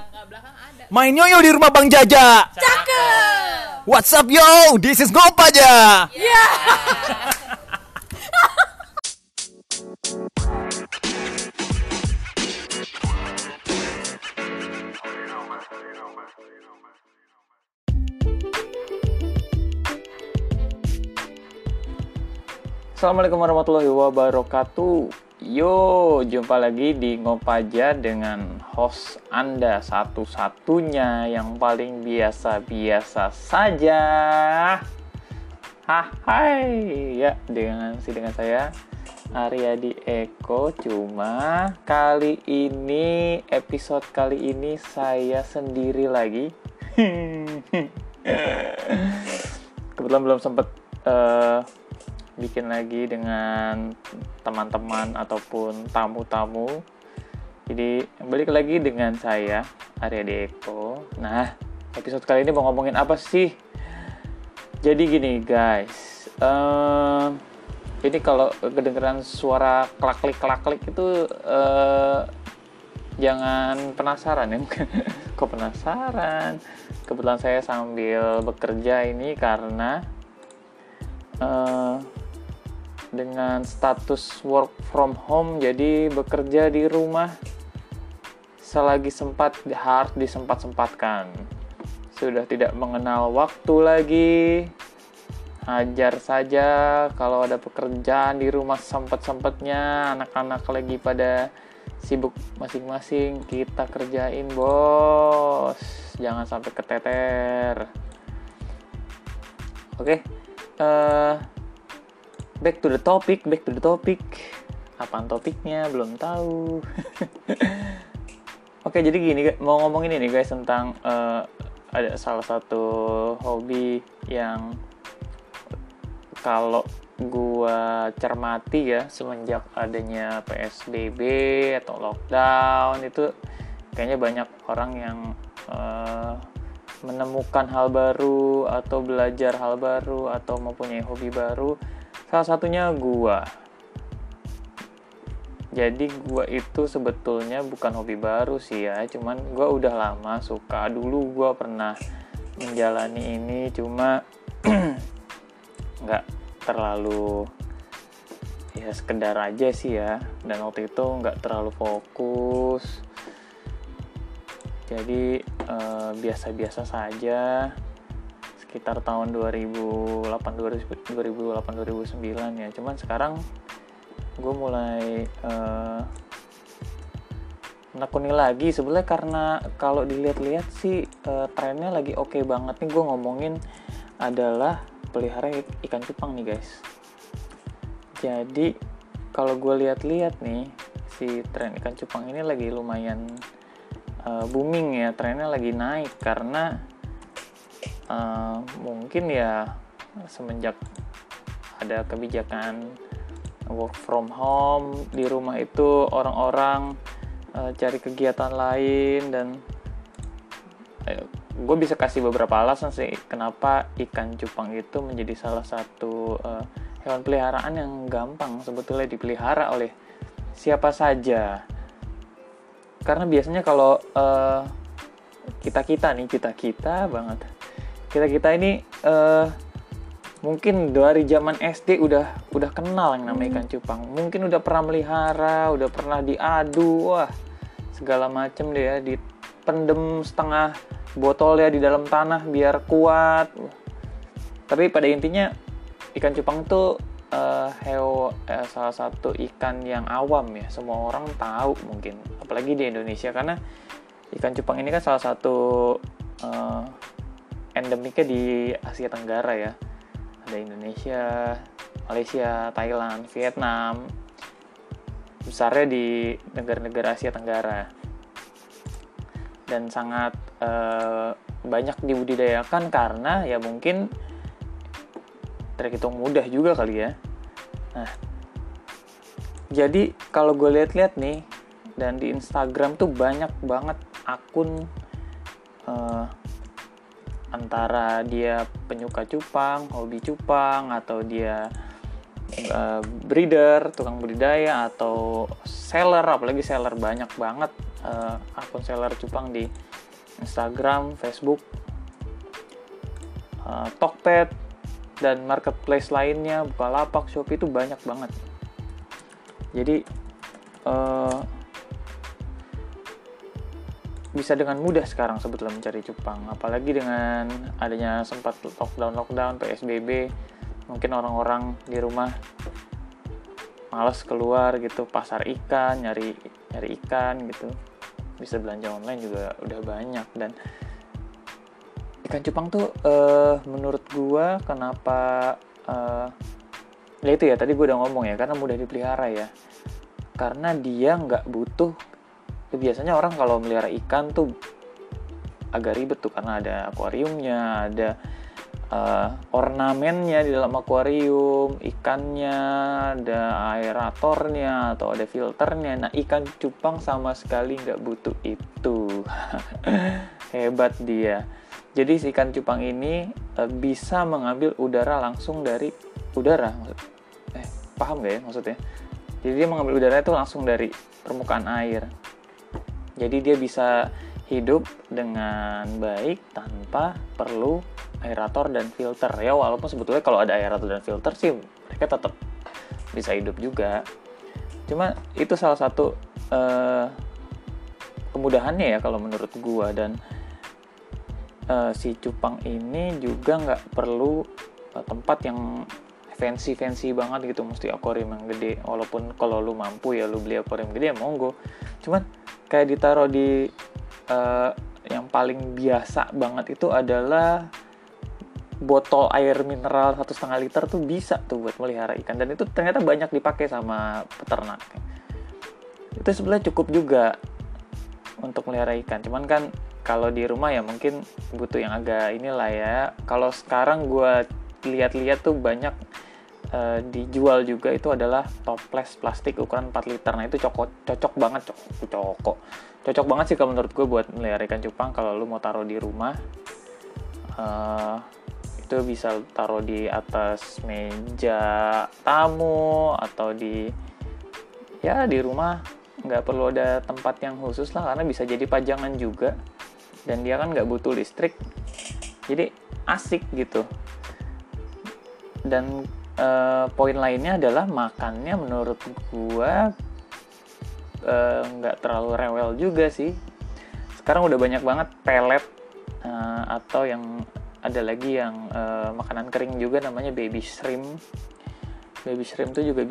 tangga belakang ada. Main yoyo di rumah Bang Jaja. Cakep. What's up yo? This is Ngopaja. Ya. Assalamualaikum warahmatullahi wabarakatuh. Yo, jumpa lagi di Ngopaja dengan host Anda satu-satunya yang paling biasa-biasa saja. Hai, ya dengan si dengan saya Aryadi Eko. Cuma kali ini episode kali ini saya sendiri lagi. Kebetulan belum sempet eh, bikin lagi dengan teman-teman ataupun tamu-tamu. Jadi balik lagi dengan saya Arya Eko. Nah, episode kali ini mau ngomongin apa sih? Jadi gini guys, eh, ini kalau kedengeran suara klak-klik klak-klik itu eh, jangan penasaran ya. Kok penasaran? Kebetulan saya sambil bekerja ini karena eh, dengan status work from home jadi bekerja di rumah selagi sempat harus disempat-sempatkan. Sudah tidak mengenal waktu lagi. Hajar saja kalau ada pekerjaan di rumah sempet-sempetnya. Anak-anak lagi pada sibuk masing-masing. Kita kerjain bos. Jangan sampai keteter. Oke eh back to the topic, back to the topic. Apaan topiknya? Belum tahu. Oke, jadi gini, mau ngomongin ini guys tentang uh, ada salah satu hobi yang kalau gua cermati ya semenjak adanya PSBB atau lockdown itu kayaknya banyak orang yang uh, menemukan hal baru atau belajar hal baru atau mempunyai hobi baru Salah satunya gua. Jadi gua itu sebetulnya bukan hobi baru sih ya, cuman gua udah lama suka. Dulu gua pernah menjalani ini cuma nggak terlalu ya sekedar aja sih ya dan waktu itu nggak terlalu fokus jadi eh, biasa-biasa saja sekitar tahun 2008 2008 2009 ya. Cuman sekarang gue mulai uh, menekuni lagi. Sebenarnya karena kalau dilihat-lihat sih uh, trennya lagi oke okay banget nih. Gue ngomongin adalah pelihara ikan cupang nih guys. Jadi kalau gue lihat-lihat nih si tren ikan cupang ini lagi lumayan uh, booming ya. Trennya lagi naik karena uh, mungkin ya semenjak ada kebijakan work from home di rumah itu orang-orang uh, cari kegiatan lain dan uh, gue bisa kasih beberapa alasan sih kenapa ikan cupang itu menjadi salah satu uh, hewan peliharaan yang gampang sebetulnya dipelihara oleh siapa saja. Karena biasanya kalau uh, kita kita nih kita kita banget kita kita ini uh, mungkin dari zaman SD udah udah kenal yang namanya ikan cupang. Mungkin udah pernah melihara udah pernah diadu wah segala macem deh ya. Dipendem setengah botol ya di dalam tanah biar kuat. Tapi pada intinya ikan cupang tuh uh, hew uh, salah satu ikan yang awam ya. Semua orang tahu mungkin apalagi di Indonesia. Karena ikan cupang ini kan salah satu uh, endemiknya di Asia Tenggara ya. Ada Indonesia Malaysia Thailand Vietnam. Besarnya di negara-negara Asia Tenggara. Dan sangat uh, banyak dibudidayakan karena ya mungkin terhitung mudah juga kali ya. Nah jadi kalau gue lihat-lihat nih dan di Instagram tuh banyak banget akun uh, antara dia penyuka cupang, hobi cupang, atau dia uh, breeder, tukang budidaya, atau seller, apalagi seller banyak banget uh, akun seller cupang di Instagram, Facebook, uh, Tokped dan marketplace lainnya, Bukalapak, Shopee itu banyak banget. Jadi uh, bisa dengan mudah sekarang sebetulnya mencari cupang apalagi dengan adanya sempat lockdown lockdown psbb mungkin orang-orang di rumah males keluar gitu pasar ikan nyari nyari ikan gitu. Bisa belanja online juga udah banyak. Dan ikan cupang tuh uh, menurut gua kenapa uh, ya itu ya tadi gue udah ngomong ya karena mudah dipelihara ya. Karena dia nggak butuh biasanya orang kalau melihara ikan tuh agak ribet tuh karena ada akuariumnya, ada uh, ornamennya di dalam akuarium, ikannya, ada aeratornya atau ada filternya. Nah ikan cupang sama sekali nggak butuh itu, hebat dia. Jadi si ikan cupang ini uh, bisa mengambil udara langsung dari udara, eh paham gak ya maksudnya? Jadi dia mengambil udara itu langsung dari permukaan air jadi dia bisa hidup dengan baik tanpa perlu aerator dan filter. Ya walaupun sebetulnya kalau ada aerator dan filter sih mereka tetap bisa hidup juga. Cuma itu salah satu uh, kemudahannya ya kalau menurut gua. Dan uh, si cupang ini juga nggak perlu tempat yang fancy fancy banget gitu. Mesti akuarium yang gede. Walaupun kalau lu mampu ya lu beli akuarium gede ya monggo. Cuman kayak ditaruh di uh, yang paling biasa banget itu adalah botol air mineral satu setengah liter tuh bisa tuh buat melihara ikan. Dan itu ternyata banyak dipakai sama peternak. Itu sebenarnya cukup juga untuk melihara ikan. Cuman kan kalau di rumah ya mungkin butuh yang agak inilah ya. Kalau sekarang gue lihat-lihat tuh banyak uh, dijual juga itu adalah toples plastik ukuran 4 liter. Nah, itu cocok cocok banget, cocok cocok. Cocok banget sih kalau menurut gue buat melihara ikan cupang kalau lu mau taruh di rumah. Uh, itu bisa taruh di atas meja tamu atau di ya di rumah nggak perlu ada tempat yang khusus lah karena bisa jadi pajangan juga dan dia kan nggak butuh listrik jadi asik gitu dan uh, poin lainnya adalah makannya menurut gua eh, nggak uh, terlalu rewel juga sih. Sekarang udah banyak banget pelet uh, atau yang ada lagi yang uh, makanan kering juga namanya baby shrimp. Baby shrimp itu juga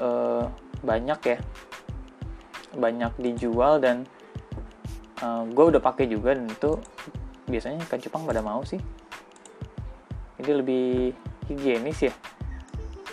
uh, banyak ya. Banyak dijual dan uh, gue udah pakai juga dan itu biasanya ikan cupang pada mau sih. Ini lebih higienis ya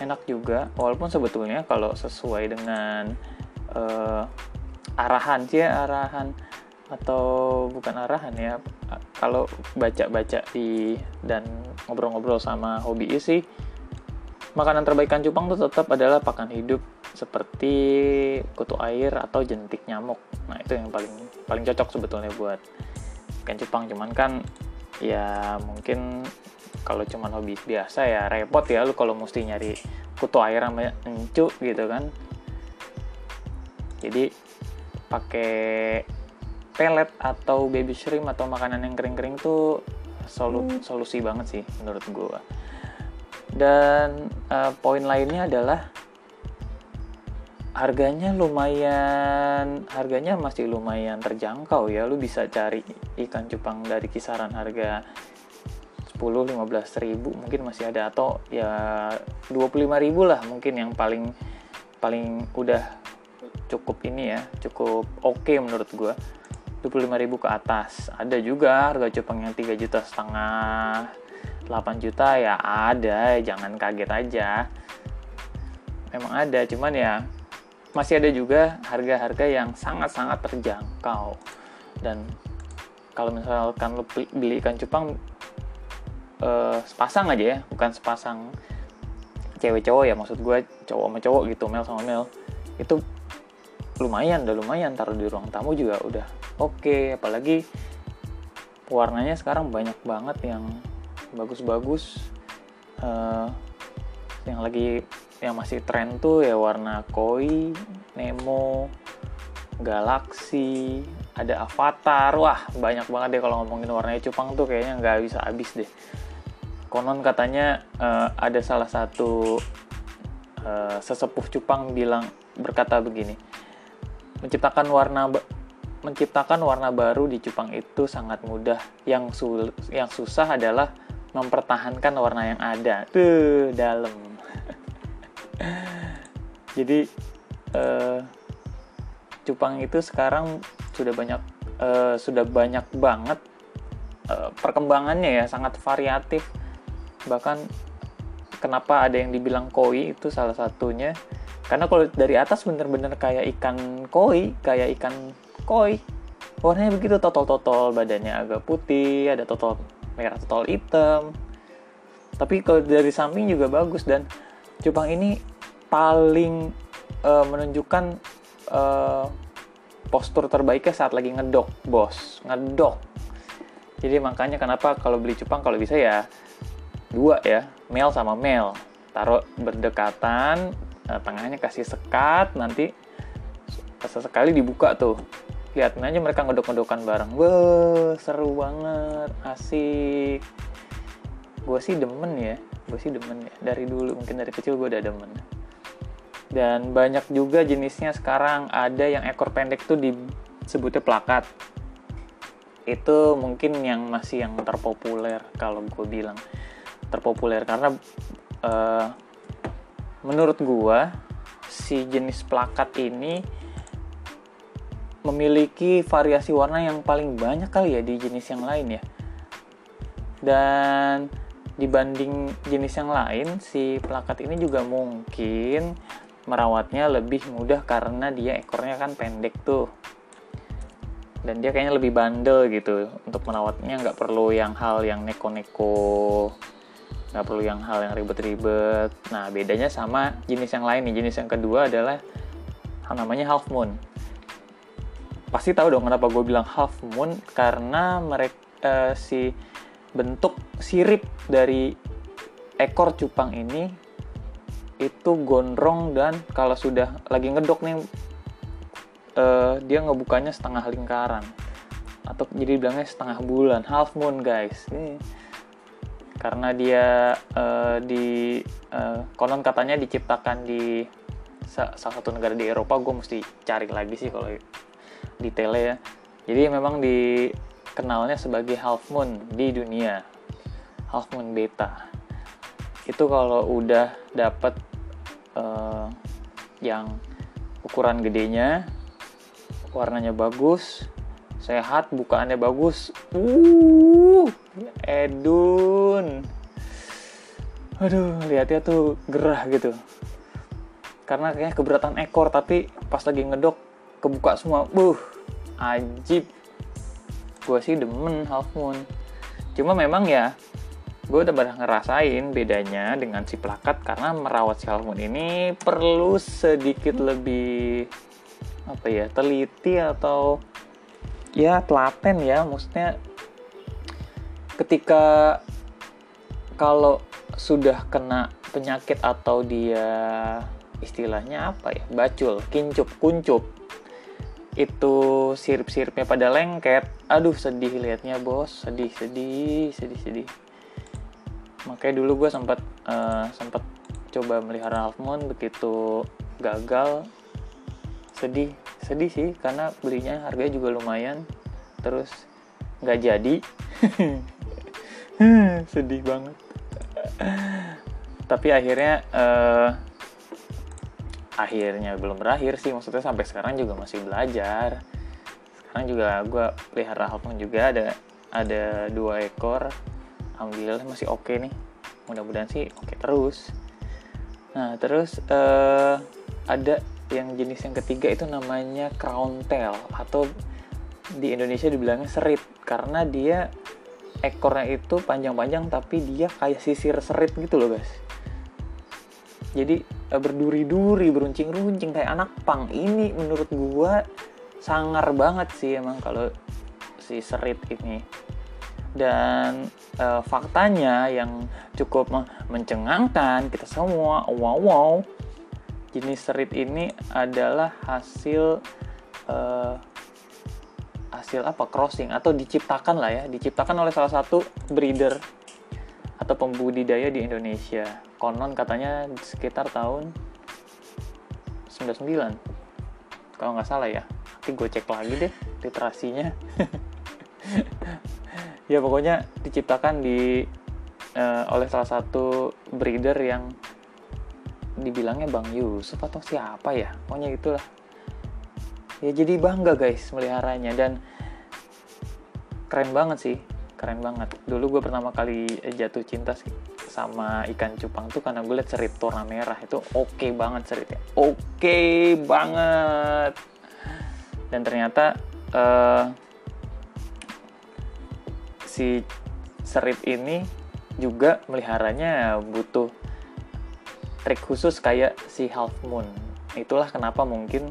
enak juga. Walaupun sebetulnya kalau sesuai dengan uh, arahan sih ya arahan atau bukan arahan ya kalau baca-baca di dan ngobrol-ngobrol sama hobi sih makanan terbaik ikan cupang tuh tetap adalah pakan hidup seperti kutu air atau jentik nyamuk. Nah itu yang paling paling cocok sebetulnya buat ikan cupang. Cuman kan ya mungkin kalau cuma hobi biasa ya repot ya lu kalau mesti nyari kutu air sama encu gitu kan. Jadi pakai pelet atau baby shrimp atau makanan yang kering-kering tuh solu hmm. solusi banget sih menurut gue dan uh, poin lainnya adalah harganya lumayan harganya masih lumayan terjangkau ya. Lu bisa cari ikan cupang dari kisaran harga 10 15 ribu mungkin masih ada atau ya 25 ribu lah mungkin yang paling paling udah cukup ini ya cukup oke okay menurut gue 25 ribu ke atas. Ada juga harga cupang yang 3 juta setengah 8 juta ya ada jangan kaget aja. Memang ada cuman ya masih ada juga harga-harga yang sangat-sangat terjangkau. Dan kalau misalkan lo beli ikan cupang uh, sepasang aja ya bukan sepasang cewek cowok ya maksud gue cowok sama cowok gitu mel sama mel itu lumayan udah lumayan taruh di ruang tamu juga udah oke okay. apalagi warnanya sekarang banyak banget yang bagus-bagus. Uh, yang lagi yang masih tren tuh ya warna koi, Nemo, Galaxy, ada avatar. Wah banyak banget deh kalau ngomongin warnanya cupang tuh kayaknya nggak bisa habis deh konon katanya uh, ada salah satu uh, sesepuh cupang bilang berkata begini menciptakan warna menciptakan warna baru di cupang itu sangat mudah. Yang sul yang susah adalah mempertahankan warna yang ada. Tuh dalam. Jadi uh, cupang itu sekarang sudah banyak uh, sudah banyak banget uh, perkembangannya ya sangat variatif bahkan kenapa ada yang dibilang koi itu salah satunya. Karena kalau dari atas bener-bener kayak ikan koi kayak ikan koi warnanya begitu totol-totol badannya agak putih ada totol merah totol hitam. Tapi kalau dari samping juga bagus dan cupang ini paling uh, menunjukkan uh, postur terbaiknya saat lagi ngedok bos. Ngedok. Jadi makanya kenapa kalau beli cupang kalau bisa ya dua ya male sama male. Taruh berdekatan uh, tengahnya kasih sekat nanti sesekali dibuka tuh. Lihatin aja mereka ngedok-ngedokan bareng. Wah, seru banget asik. Gue sih demen ya gue sih demen ya. Dari dulu mungkin dari kecil gue udah demen. Dan banyak juga jenisnya sekarang. Ada yang ekor pendek tuh disebutnya plakat. Itu mungkin yang masih yang terpopuler kalau gue bilang terpopuler karena uh, menurut gue si jenis plakat ini memiliki variasi warna yang paling banyak kali ya di jenis yang lain ya. Dan dibanding jenis yang lain, si plakat ini juga mungkin merawatnya lebih mudah karena dia ekornya kan pendek tuh. Dan dia kayaknya lebih bandel gitu untuk merawatnya nggak perlu yang hal yang neko-neko nggak perlu yang hal yang ribet-ribet. Nah bedanya sama jenis yang lain nih. Jenis yang kedua adalah namanya half moon. Pasti tahu dong kenapa gue bilang half moon? Karena mereka uh, si bentuk sirip dari ekor cupang ini itu gondrong dan kalau sudah lagi ngedok nih uh, dia ngebukanya setengah lingkaran. Atau jadi bilangnya setengah bulan. Half moon guys karena dia uh, di uh, konon katanya diciptakan di salah satu negara di Eropa gue mesti cari lagi sih kalau detailnya ya. Jadi memang dikenalnya sebagai half moon di dunia. Half moon beta. Itu kalau udah dapat uh, yang ukuran gedenya warnanya bagus sehat bukaannya bagus. Uh aduh lihatnya tuh gerah gitu. Karena kayaknya keberatan ekor tapi pas lagi ngedok kebuka semua buh ajib. Gue sih demen half moon. Cuma memang ya gue udah pernah ngerasain bedanya dengan si plakat karena merawat si half moon ini perlu sedikit lebih apa ya teliti atau ya telaten ya. Maksudnya ketika kalau sudah kena penyakit atau dia istilahnya apa ya bacul kincup kuncup itu sirip-siripnya pada lengket aduh sedih liatnya bos sedih sedih sedih sedih. Makanya dulu gue sempat uh, sempat coba melihara half moon begitu gagal sedih sedih sih karena belinya harganya juga lumayan terus nggak jadi. Sedih banget tapi akhirnya uh, akhirnya belum berakhir sih. Maksudnya sampai sekarang juga masih belajar. Sekarang juga gue pelihara halfmoon juga. Ada ada dua ekor. Alhamdulillah masih oke okay nih. Mudah-mudahan sih oke okay terus. Nah terus uh, ada yang jenis yang ketiga itu namanya crown tail atau di Indonesia dibilangnya serit. Karena dia ekornya itu panjang-panjang tapi dia kayak sisir serit gitu loh guys. Jadi Eh, berduri-duri beruncing-runcing kayak anak pang. Ini menurut gua sangar banget sih emang kalau si serit ini. Dan e, faktanya yang cukup mencengangkan kita semua wow wow jenis serit ini adalah hasil e, hasil apa? Crossing atau diciptakan lah ya. Diciptakan oleh salah satu breeder atau pembudidaya di Indonesia. Konon katanya sekitar tahun 99 kalau nggak salah ya. Nanti gue cek lagi deh literasinya. Ya pokoknya diciptakan di uh, oleh salah satu breeder yang dibilangnya Bang Yusuf atau siapa ya? Pokoknya itulah. Ya jadi bangga guys meliharanya. Dan keren banget sih. Keren banget. Dulu gue pertama kali jatuh cinta sih sama ikan cupang tuh karena gue liat serit warna merah. Itu oke okay banget seritnya. Oke okay banget. Dan ternyata uh, si serit ini juga meliharanya butuh trik khusus kayak si half moon. Itulah kenapa mungkin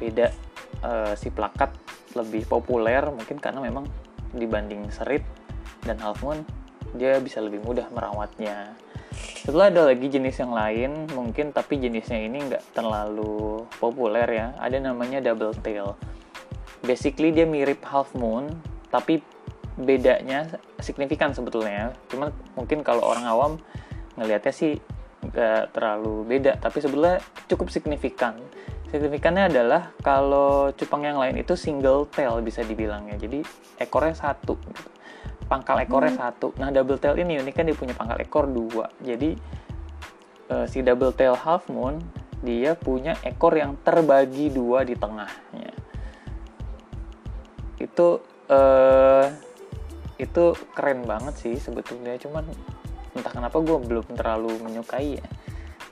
beda uh, si plakat lebih populer. Mungkin karena memang dibanding serit dan half moon dia bisa lebih mudah merawatnya. Setelah ada lagi jenis yang lain mungkin tapi jenisnya ini nggak terlalu populer ya. Ada namanya double tail. Basically dia mirip half moon tapi bedanya signifikan sebetulnya. Cuman mungkin kalau orang awam ngelihatnya sih nggak terlalu beda tapi sebetulnya cukup signifikan signifikannya adalah kalau cupang yang lain itu single tail bisa dibilangnya jadi ekornya satu gitu. pangkal ekornya hmm. satu. Nah double tail ini unik kan dia punya pangkal ekor dua. Jadi uh, si double tail half moon dia punya ekor yang terbagi dua di tengahnya. Itu uh, itu keren banget sih sebetulnya. Cuman entah kenapa gue belum terlalu menyukai ya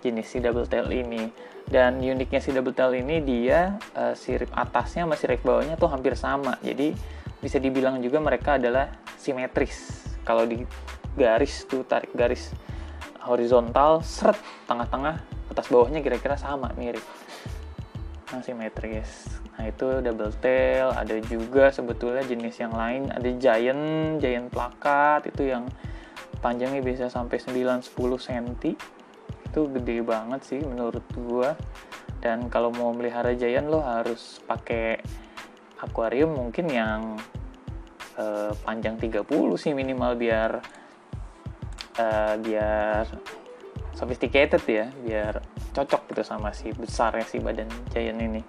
jenis si double tail ini. Dan uniknya si double tail ini dia uh, sirip atasnya sama sirip bawahnya tuh hampir sama. Jadi bisa dibilang juga mereka adalah simetris. Kalau di garis tuh tarik garis horizontal seret tengah-tengah atas bawahnya kira-kira sama mirip. Nah simetris. Nah itu double tail ada juga sebetulnya jenis yang lain ada giant giant plakat itu yang panjangnya bisa sampai 9-10 cm itu gede banget sih menurut gua. Dan kalau mau melihara giant lo harus pakai akuarium mungkin yang uh, panjang 30 sih minimal biar uh, biar sophisticated ya biar cocok gitu sama si besarnya si badan giant ini.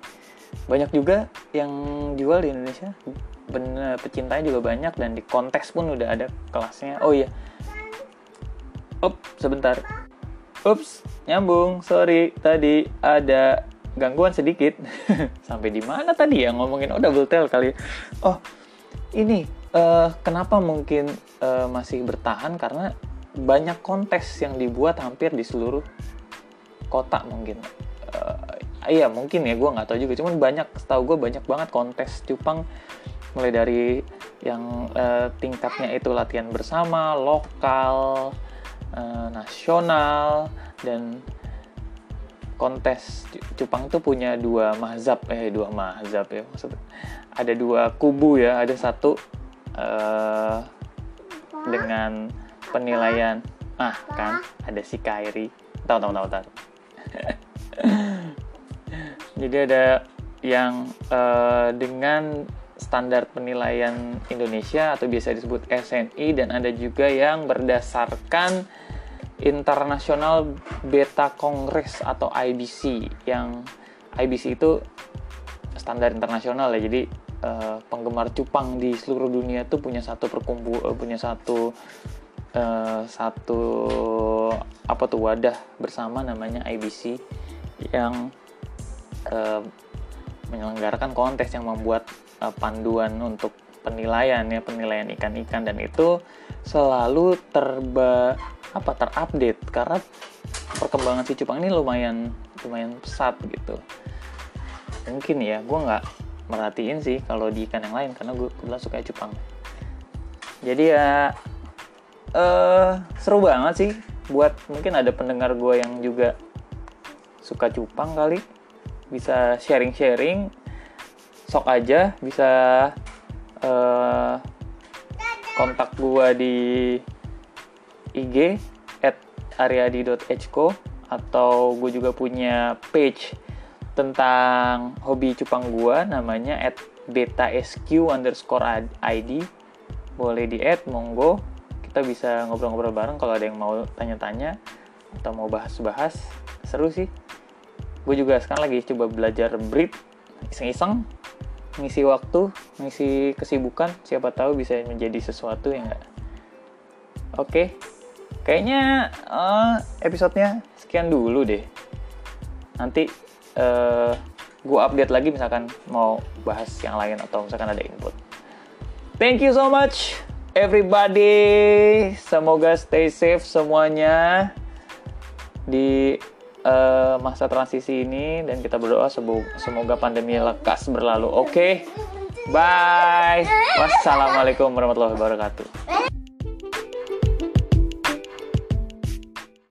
Banyak juga yang jual di Indonesia. Bener pecintanya juga banyak dan di kontes pun udah ada kelasnya. Oh iya. Up, sebentar Ups, nyambung. Sorry, tadi ada gangguan sedikit. Sampai di mana tadi ya ngomongin oh double tail kali. Oh, ini uh, kenapa mungkin uh, masih bertahan karena banyak kontes yang dibuat hampir di seluruh kota mungkin. Uh, iya mungkin ya gue nggak tahu juga. Cuman banyak, setahu gue banyak banget kontes cupang mulai dari yang uh, tingkatnya itu latihan bersama, lokal, uh, nasional dan kontes cupang itu punya dua mazhab eh dua mazhab ya maksudnya ada dua kubu ya ada satu uh, dengan penilaian ah kan ada si Kairi. Tahu tahu tahu tahu. Jadi ada yang uh, dengan standar penilaian Indonesia atau biasa disebut SNI dan ada juga yang berdasarkan International Beta Congress atau IBC yang IBC itu standar internasional ya. Jadi uh, penggemar cupang di seluruh dunia tuh punya satu perkumpul uh, punya satu uh, satu apa tuh wadah bersama namanya IBC yang uh, menyelenggarakan kontes yang membuat uh, panduan untuk penilaian ya penilaian ikan-ikan. Dan itu selalu terba apa terupdate. Karena perkembangan si cupang ini lumayan lumayan pesat gitu. Mungkin ya gue nggak merhatiin sih kalau di ikan yang lain karena gue kebetulan suka cupang jadi ya uh, seru banget sih buat mungkin ada pendengar gue yang juga suka cupang kali. Bisa sharing-sharing sok aja bisa uh, kontak gue di IG at ariadi.hco atau gue juga punya page tentang hobi cupang gue namanya at betasq underscore id boleh di add monggo. Kita bisa ngobrol-ngobrol bareng kalau ada yang mau tanya-tanya atau mau bahas-bahas. Seru sih. Gue juga sekarang lagi coba belajar breed iseng-iseng. Ngisi waktu ngisi kesibukan siapa tahu bisa menjadi sesuatu yang enggak oke kayaknya uh, episodenya sekian dulu deh. Nanti uh, gue update lagi misalkan mau bahas yang lain atau misalkan ada input. Thank you so much everybody. Semoga stay safe semuanya di uh, masa transisi ini. Dan kita berdoa semoga pandemi lekas berlalu. Oke? Okay? bye. Wassalamualaikum warahmatullahi wabarakatuh